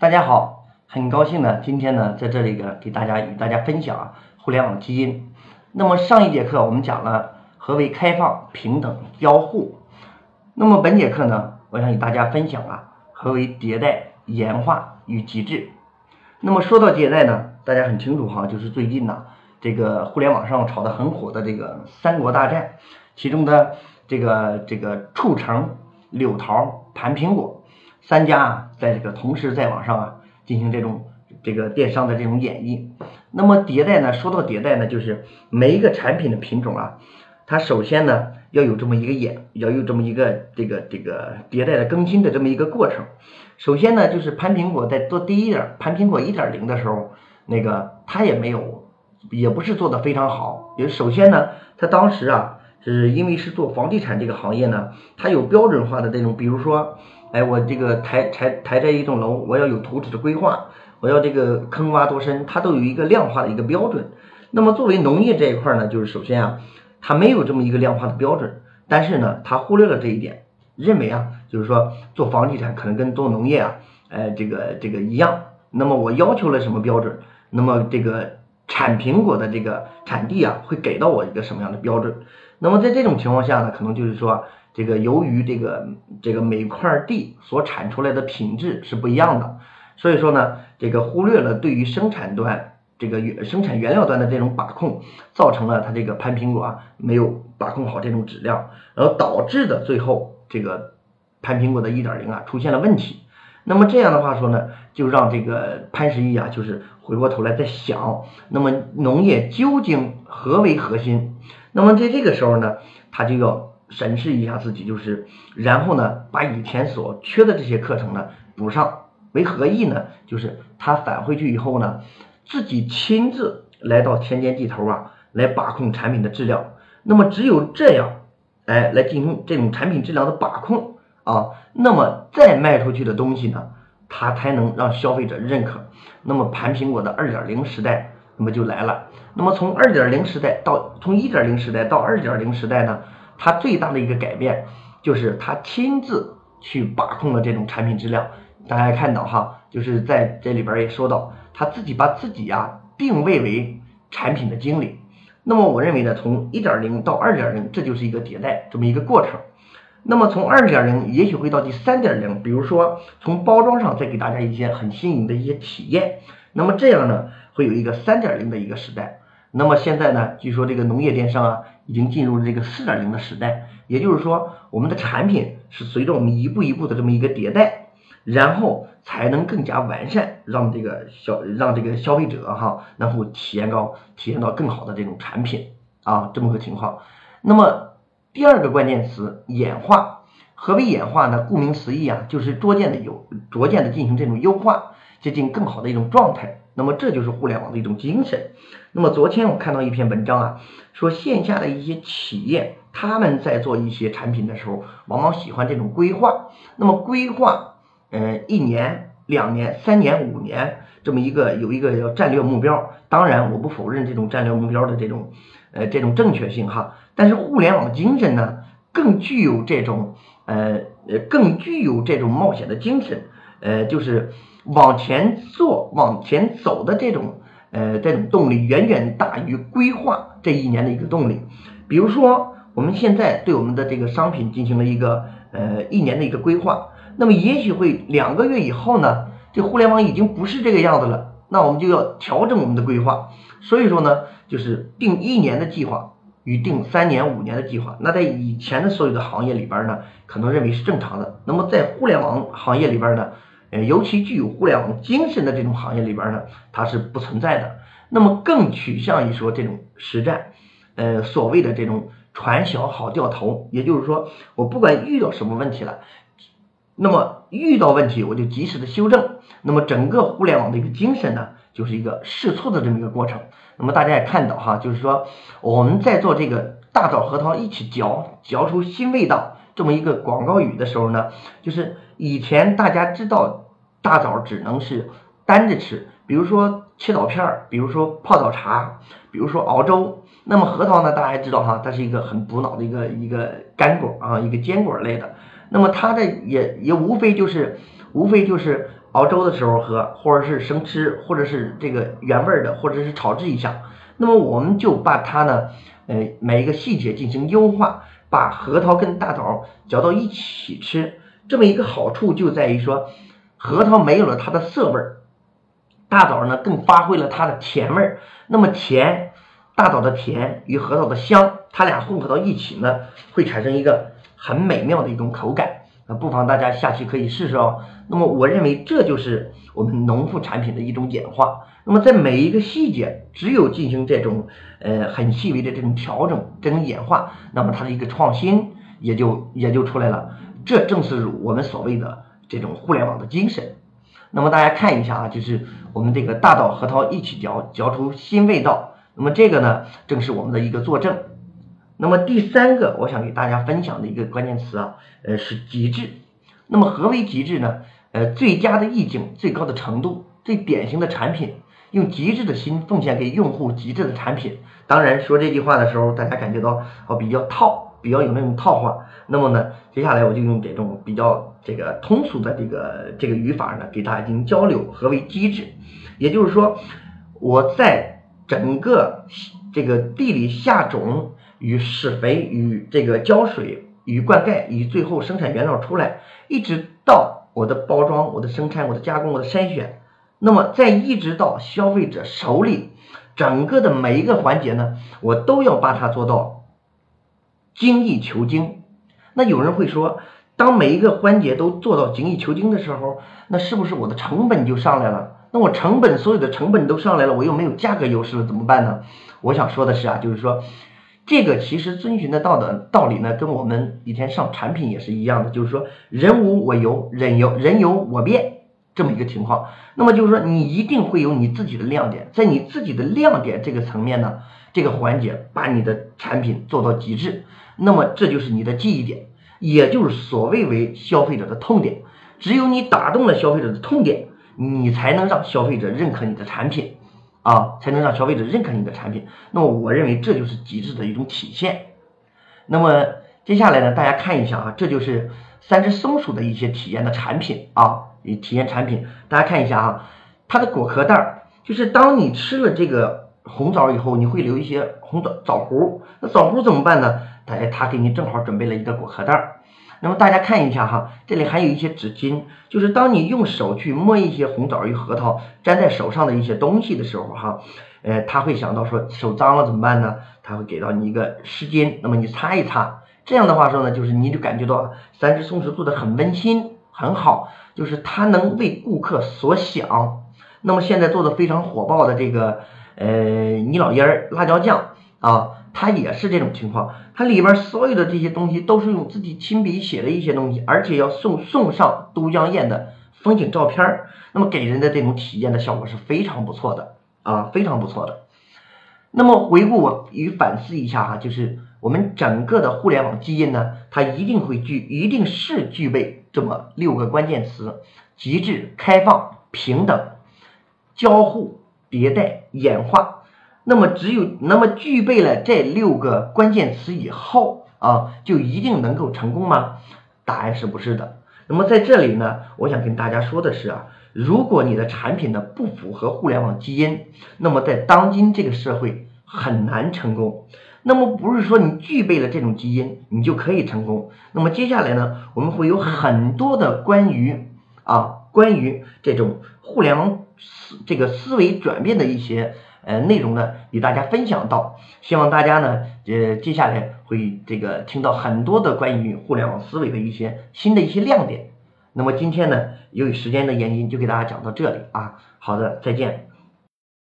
大家好，很高兴呢，今天呢在这里呢给大家与大家分享啊互联网基因。那么上一节课我们讲了何为开放、平等、交互。那么本节课呢，我想与大家分享啊何为迭代、演化与极致。那么说到迭代呢，大家很清楚哈，就是最近呢这个互联网上炒得很火的这个三国大战，其中的这个这个触橙、柳桃、盘苹果。三家啊，在这个同时在网上啊进行这种这个电商的这种演绎。那么迭代呢，说到迭代呢，就是每一个产品的品种啊，它首先呢要有这么一个演，要有这么一个这个这个迭代的更新的这么一个过程。首先呢，就是盘苹果在做第一点，盘苹果一点零的时候，那个它也没有，也不是做的非常好。也首先呢，它当时啊。是因为是做房地产这个行业呢，它有标准化的这种，比如说，哎，我这个抬抬抬这一栋楼，我要有图纸的规划，我要这个坑挖多深，它都有一个量化的一个标准。那么作为农业这一块呢，就是首先啊，它没有这么一个量化的标准，但是呢，它忽略了这一点，认为啊，就是说做房地产可能跟做农业啊，哎，这个这个一样。那么我要求了什么标准？那么这个产苹果的这个产地啊，会给到我一个什么样的标准？那么在这种情况下呢，可能就是说，这个由于这个这个每块地所产出来的品质是不一样的，所以说呢，这个忽略了对于生产端这个原生产原料端的这种把控，造成了它这个潘苹果啊没有把控好这种质量，然后导致的最后这个潘苹果的一点零啊出现了问题。那么这样的话说呢，就让这个潘石屹啊，就是回过头来在想，那么农业究竟何为核心？那么在这个时候呢，他就要审视一下自己，就是然后呢，把以前所缺的这些课程呢补上。为何意呢？就是他返回去以后呢，自己亲自来到田间地头啊，来把控产品的质量。那么只有这样，哎，来进行这种产品质量的把控啊，那么再卖出去的东西呢，他才能让消费者认可。那么盘苹果的二点零时代。那么就来了。那么从二点零时代到从一点零时代到二点零时代呢，它最大的一个改变就是他亲自去把控了这种产品质量。大家看到哈，就是在这里边也说到，他自己把自己呀定位为产品的经理。那么我认为呢，从一点零到二点零，这就是一个迭代这么一个过程。那么从二点零也许会到第三点零，比如说从包装上再给大家一些很新颖的一些体验。那么这样呢？会有一个三点零的一个时代，那么现在呢？据说这个农业电商啊，已经进入了这个四点零的时代。也就是说，我们的产品是随着我们一步一步的这么一个迭代，然后才能更加完善，让这个消让这个消费者哈，能够体验到体验到更好的这种产品啊，这么个情况。那么第二个关键词演化，何为演化呢？顾名思义啊，就是逐渐的有逐渐的进行这种优化，接近更好的一种状态。那么这就是互联网的一种精神。那么昨天我看到一篇文章啊，说线下的一些企业他们在做一些产品的时候，往往喜欢这种规划。那么规划，嗯，一年、两年、三年、五年这么一个有一个叫战略目标。当然，我不否认这种战略目标的这种呃这种正确性哈。但是互联网精神呢，更具有这种呃呃更具有这种冒险的精神，呃就是。往前做、往前走的这种呃这种动力远远大于规划这一年的一个动力。比如说，我们现在对我们的这个商品进行了一个呃一年的一个规划，那么也许会两个月以后呢，这互联网已经不是这个样子了，那我们就要调整我们的规划。所以说呢，就是定一年的计划与定三年、五年的计划，那在以前的所有的行业里边呢，可能认为是正常的。那么在互联网行业里边呢？呃，尤其具有互联网精神的这种行业里边呢，它是不存在的。那么更趋向于说这种实战，呃，所谓的这种船小好掉头，也就是说，我不管遇到什么问题了，那么遇到问题我就及时的修正。那么整个互联网的一个精神呢，就是一个试错的这么一个过程。那么大家也看到哈，就是说我们在做这个大枣核桃一起嚼，嚼出新味道。这么一个广告语的时候呢，就是以前大家知道大枣只能是单着吃，比如说切枣片儿，比如说泡枣茶，比如说熬粥。那么核桃呢，大家知道哈，它是一个很补脑的一个一个干果啊，一个坚果类的。那么它的也也无非就是无非就是熬粥的时候喝，或者是生吃，或者是这个原味的，或者是炒制一下。那么我们就把它呢，呃，每一个细节进行优化，把核桃跟大枣搅到一起吃。这么一个好处就在于说，核桃没有了它的涩味儿，大枣呢更发挥了它的甜味儿。那么甜，大枣的甜与核桃的香，它俩混合到一起呢，会产生一个很美妙的一种口感。那不妨大家下去可以试试哦。那么我认为这就是我们农副产品的一种演化。那么在每一个细节，只有进行这种呃很细微的这种调整、这种演化，那么它的一个创新也就也就出来了。这正是我们所谓的这种互联网的精神。那么大家看一下啊，就是我们这个大枣核桃一起嚼，嚼出新味道。那么这个呢，正是我们的一个作证。那么第三个，我想给大家分享的一个关键词啊，呃，是极致。那么何为极致呢？呃，最佳的意境、最高的程度、最典型的产品，用极致的心奉献给用户极致的产品。当然，说这句话的时候，大家感觉到哦比较套，比较有那种套话。那么呢，接下来我就用这种比较这个通俗的这个这个语法呢，给大家进行交流。何为极致？也就是说，我在整个这个地里下种。与施肥与这个浇水与灌溉与最后生产原料出来，一直到我的包装、我的生产、我的加工、我的筛选，那么再一直到消费者手里，整个的每一个环节呢，我都要把它做到精益求精。那有人会说，当每一个环节都做到精益求精的时候，那是不是我的成本就上来了？那我成本所有的成本都上来了，我又没有价格优势了，怎么办呢？我想说的是啊，就是说。这个其实遵循的道的道理呢，跟我们以前上产品也是一样的，就是说人无我有，人有人有我变这么一个情况。那么就是说，你一定会有你自己的亮点，在你自己的亮点这个层面呢，这个环节把你的产品做到极致，那么这就是你的记忆点，也就是所谓为消费者的痛点。只有你打动了消费者的痛点，你才能让消费者认可你的产品。啊，才能让消费者认可你的产品。那么，我认为这就是极致的一种体现。那么，接下来呢，大家看一下啊，这就是三只松鼠的一些体验的产品啊，体验产品。大家看一下啊，它的果壳袋儿，就是当你吃了这个红枣以后，你会留一些红枣枣核。那枣核怎么办呢？哎，他给你正好准备了一个果壳袋儿。那么大家看一下哈，这里还有一些纸巾，就是当你用手去摸一些红枣与核桃粘在手上的一些东西的时候哈，呃，他会想到说手脏了怎么办呢？他会给到你一个湿巾，那么你擦一擦，这样的话说呢，就是你就感觉到三只松鼠做的很温馨很好，就是它能为顾客所想。那么现在做的非常火爆的这个呃泥老烟儿辣椒酱啊。它也是这种情况，它里边所有的这些东西都是用自己亲笔写的一些东西，而且要送送上都江堰的风景照片，那么给人的这种体验的效果是非常不错的啊，非常不错的。那么回顾与反思一下哈，就是我们整个的互联网基因呢，它一定会具，一定是具备这么六个关键词：极致、开放、平等、交互、迭代、演化。那么只有那么具备了这六个关键词以后啊，就一定能够成功吗？答案是不是的。那么在这里呢，我想跟大家说的是啊，如果你的产品呢不符合互联网基因，那么在当今这个社会很难成功。那么不是说你具备了这种基因，你就可以成功。那么接下来呢，我们会有很多的关于啊关于这种互联网思这个思维转变的一些。呃，内容呢与大家分享到，希望大家呢，呃，接下来会这个听到很多的关于互联网思维的一些新的一些亮点。那么今天呢，由于时间的原因，就给大家讲到这里啊。好的，再见。